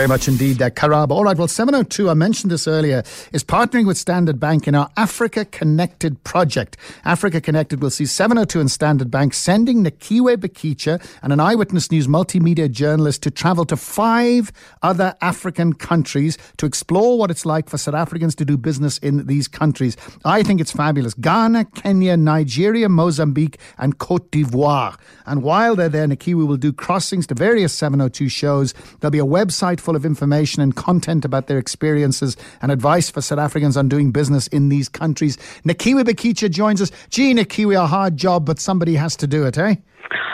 very much indeed, uh, Karaba. All right, well, 702, I mentioned this earlier, is partnering with Standard Bank in our Africa Connected project. Africa Connected will see 702 and Standard Bank sending Nikiwe Bikitsha and an Eyewitness News multimedia journalist to travel to five other African countries to explore what it's like for South Africans to do business in these countries. I think it's fabulous. Ghana, Kenya, Nigeria, Mozambique, and Cote d'Ivoire. And while they're there, Nikiwe will do crossings to various 702 shows. There'll be a website full of information and content about their experiences and advice for South Africans on doing business in these countries. Nikiwe Bikitsha joins us. Gee, Nikiwe, a hard job, but somebody has to do it, eh?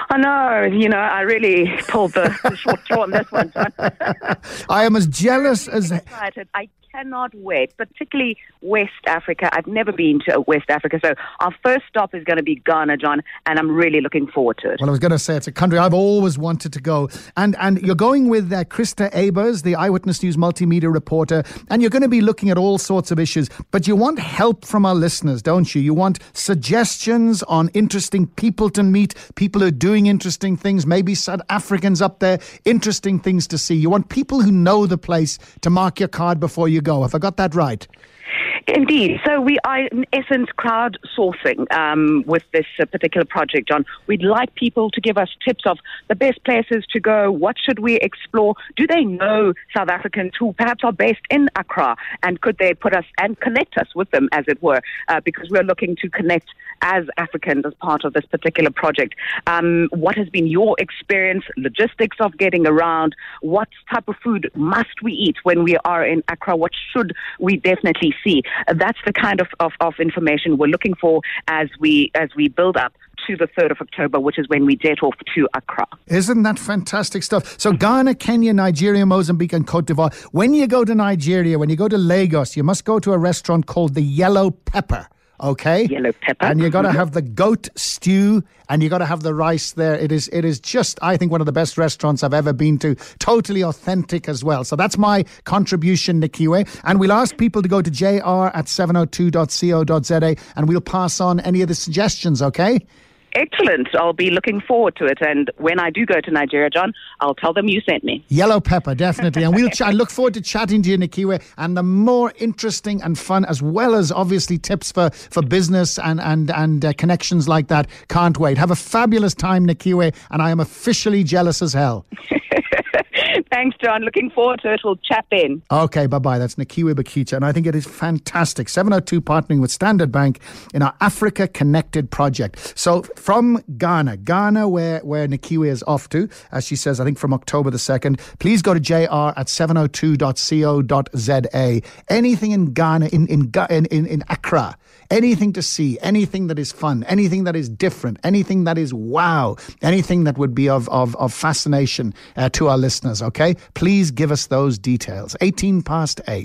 I know, you know, I really pulled the, the short straw on this one, John. I am as jealous as. Excited. I cannot wait, particularly West Africa. I've never been to West Africa, so our first stop is going to be Ghana, John, and I'm really looking forward to it. Well, I was going to say it's a country I've always wanted to go, and and you're going with uh, Christa Eybers, the Eyewitness News multimedia reporter, and you're going to be looking at all sorts of issues. But you want help from our listeners, don't you? You want suggestions on interesting people to meet, people who are doing interesting things, maybe South Africans up there, interesting things to see. You want people who know the place to mark your card before you go. Have I got that right? Indeed. So we are, in essence, crowdsourcing um, with this uh, particular project, John. We'd like people to give us tips of the best places to go. What should we explore? Do they know South Africans who perhaps are based in Accra? And could they put us and connect us with them, as it were? Uh, because we're looking to connect as Africans as part of this particular project. Um, what has been your experience, logistics of getting around? What type of food must we eat when we are in Accra? What should we definitely see? That's the kind of, of, of information we're looking for as we as we build up to the 3rd of October, which is when we jet off to Accra. Isn't that fantastic stuff? So, Ghana, Kenya, Nigeria, Mozambique, and Cote d'Ivoire. When you go to Nigeria, when you go to Lagos, you must go to a restaurant called the Yellow Pepper okay? Yellow pepper. And you got to have the goat stew and you got to have the rice there. It is it is just i think one of the best restaurants i've ever been to. Totally authentic as well. So that's my contribution nikiwe. And we'll ask people to go to jr at 702.co.za and we'll pass on any of the suggestions okay Excellent. I'll be looking forward to it. And when I do go to Nigeria, John, I'll tell them you sent me. Yellow pepper, definitely. And we'll ch- I look forward to chatting to you, Nikiwe, and the more interesting and fun, as well as obviously tips for, for business and, and, and uh, connections like that. Can't wait. Have a fabulous time, Nikiwe, and I am officially jealous as hell. Thanks, John. Looking forward to it. We'll chat then. Okay, bye bye. That's Nikiwe Bikitsha, and I think it is fantastic. 702 partnering with Standard Bank in our Africa Connected project. So from Ghana, Ghana, where, where Nikiwe is off to, as she says, I think from October the 2nd, please go to jr at 702.co.za. Anything in Ghana, in, in, in, in Accra, anything to see, anything that is fun, anything that is different, anything that is wow, anything that would be of, of, of fascination uh, to our listeners, okay? Please give us those details. 18 past 8.